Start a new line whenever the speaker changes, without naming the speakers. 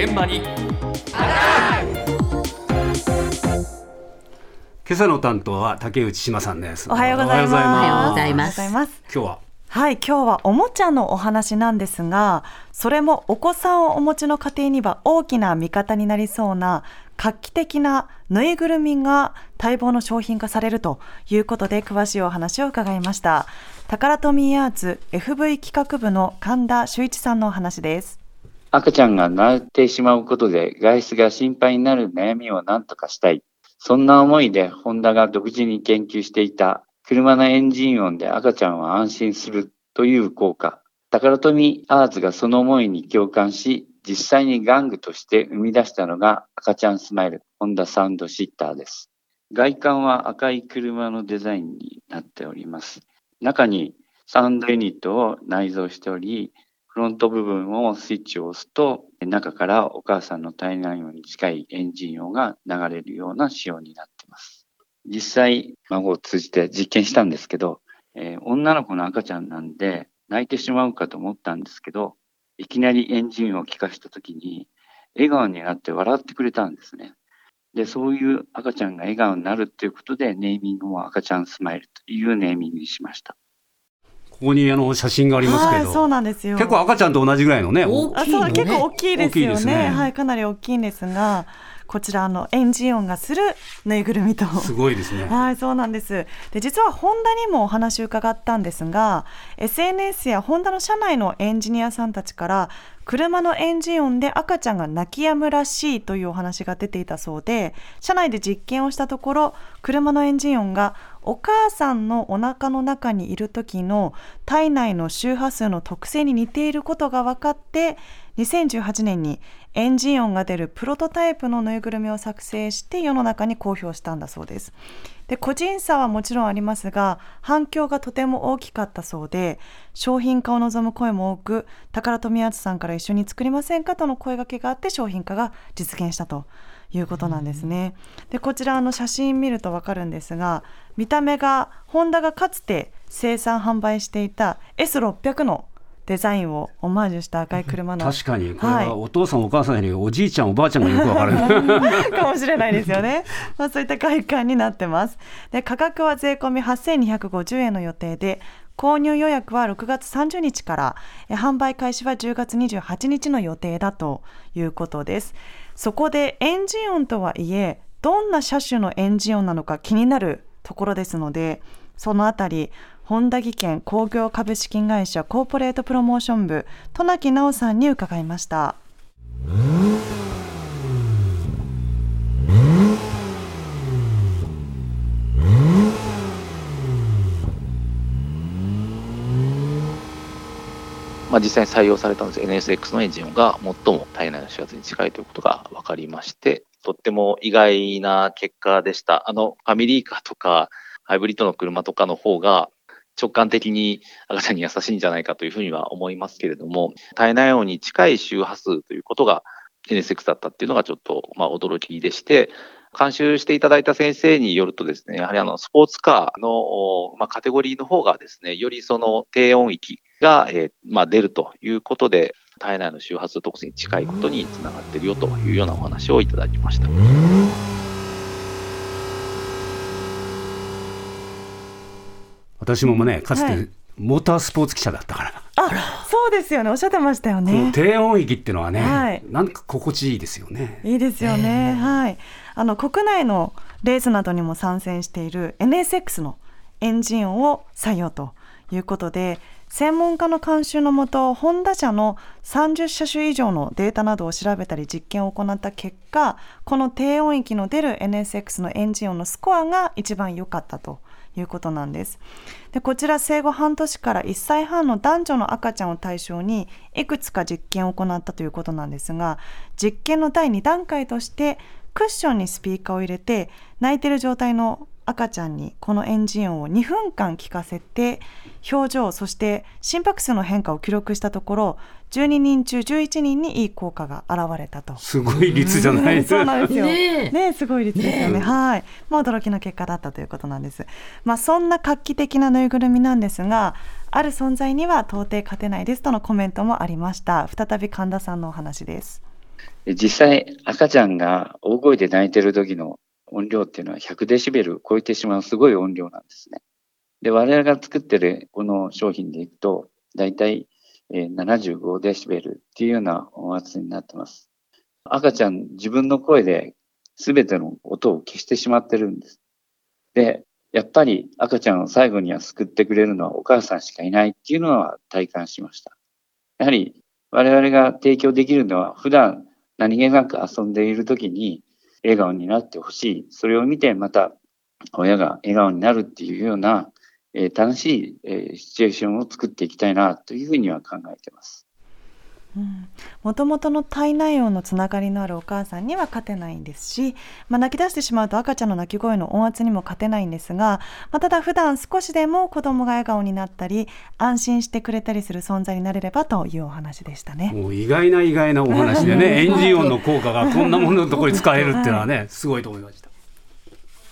現場に。今
朝の担当は竹内島さんです。
おはようございます。
おはようございます。
おはようございます
今日は？
はい今日はおもちゃのお話なんですがそれもお子さんをお持ちの家庭には大きな味方になりそうな画期的なぬいぐるみが待望の商品化されるということで詳しいお話を伺いました。タカラトミーアーツ FV 企画部の神田修一さんのお話です
赤ちゃんが泣いてしまうことで外出が心配になる悩みを何とかしたい。そんな思いでホンダが独自に研究していた車のエンジン音で赤ちゃんは安心するという効果。タカラトミアーツがその思いに共感し、実際に玩具として生み出したのが赤ちゃんスマイルホンダサウンドシッターです。外観は赤い車のデザインになっております。中にサウンドユニットを内蔵しており、フロント部分をスイッチを押すと、中からお母さんの体内音に近いエンジン音が流れるような仕様になってます。実際、孫を通じて実験したんですけど、えー女の子の赤ちゃんなんで泣いてしまうかと思ったんですけど、いきなりエンジン音を聞かした時に、笑顔になって笑ってくれたんですね。で、そういう赤ちゃんが笑顔になるっていうことで、ネーミングも赤ちゃんスマイルというネーミングにしました。
ここにあの写真がありますけど、
はいそうなんですよ。
結構赤ちゃんと同じぐらいのね。
あ
大きいのね。
そう結構大きいですよね。
ね。
はいかなり大きいんですがこちらあのエンジン音がするぬいぐるみと。
すごいですね。
はい、そうなんです。で、実はホンダにもお話を伺ったんですが、SNS やホンダの社内のエンジニアさんたちから、車のエンジン音で赤ちゃんが泣き止むらしいというお話が出ていたそうで、社内で実験をしたところ、車のエンジン音がお母さんのお腹の中にいる時の体内の周波数の特性に似ていることが分かって、2018年にエンジン音が出るプロトタイプのぬいぐるみを作成して世の中に公表したんだそうです。で個人差はもちろんありますが反響がとても大きかったそうで商品化を望む声も多く宝富敦さんから一緒に作りませんかとの声掛けがあって商品化が実現したということなんですね。でこちらの写真見ると分かるんですが見た目がホンダがかつて生産販売していた S600 のデザインをオマージュした赤い車の
確かにこれ
は
お父さんお母さんよりおじいちゃんおばあちゃんがよくわかる
かもしれないですよね。まあそういった外観になってます。で価格は税込み8250円の予定で。購入予約は6月30日からえ販売開始は10月28日の予定だということですそこでエンジン音とはいえどんな車種のエンジン音なのか気になるところですのでそのあたり本田技研工業株式会社コーポレートプロモーション部渡名喜直さんに伺いました。
まあ、実際に採用されたんです NSX のエンジンが最も体内の指圧に近いということが分かりまして、とっても意外な結果でした。あの、ファミリーカーとか、ハイブリッドの車とかの方が、直感的に赤ちゃんに優しいんじゃないかというふうには思いますけれども、体内音に近い周波数ということが NSX だったっていうのがちょっと、まあ、驚きでして、監修していただいた先生によるとですね、やはりあの、スポーツカーの、まあ、カテゴリーの方がですね、よりその低音域が、えーまあ、出るということで、体内の周波数特性に近いことにつながっているよというようなお話をいただきました。
私もねかつて
はい
モータースポーツ記者だったから、
あそうですよね。おっしゃってましたよね。
低音域っていうのはね、
はい。
なんか心地いいですよね。
いいですよね。はい。あの国内のレースなどにも参戦している NSX のエンジン音を採用ということで、専門家の監修のもと、ホンダ社の30車種以上のデータなどを調べたり実験を行った結果、この低音域の出る NSX のエンジン音のスコアが一番良かったということなんです。でこちら生後半年から1歳半の男女の赤ちゃんを対象にいくつか実験を行ったということなんですが実験の第2段階としてクッションにスピーカーを入れて泣いてる状態の赤ちゃんにこのエンジン音を2分間聞かせて表情そして心拍数の変化を記録したところ12人中11人にいい効果が現れたと。
すごい率じゃないです
そうなんですよ。
ね
ね
え
すごい率ですよね。はい。まあ驚きの結果だったということなんです。まあそんな画期的なぬいぐるみなんですが、ある存在には到底勝てないですとのコメントもありました。再び神田さんのお話です。
で実際、赤ちゃんが大声で泣いてる時の音量っていうのは100デシベル超えてしまうすごい音量なんですね。で、我々が作ってるこの商品でいくと、だいたい75デシベルっていうような音圧になってます。赤ちゃん自分の声で全ての音を消してしまってるんです。で、やっぱり赤ちゃんを最後には救ってくれるのはお母さんしかいないっていうのは体感しました。やはり我々が提供できるのは普段何気なく遊んでいる時に笑顔になってほしい。それを見てまた親が笑顔になるっていうような、え楽しい、えシチュエーションを作っていきたいなというふうには考えてます。
もともとの体内音のつながりのあるお母さんには勝てないんですし、まあ、泣き出してしまうと赤ちゃんの泣き声の音圧にも勝てないんですが、まあ、ただ普段少しでも子供が笑顔になったり安心してくれたりする存在になれればというお話でしたね。
もう意外な意外なお話でね、エンジン音の効果がこんなもののところに使えるっていうのはね、すごいと思いました。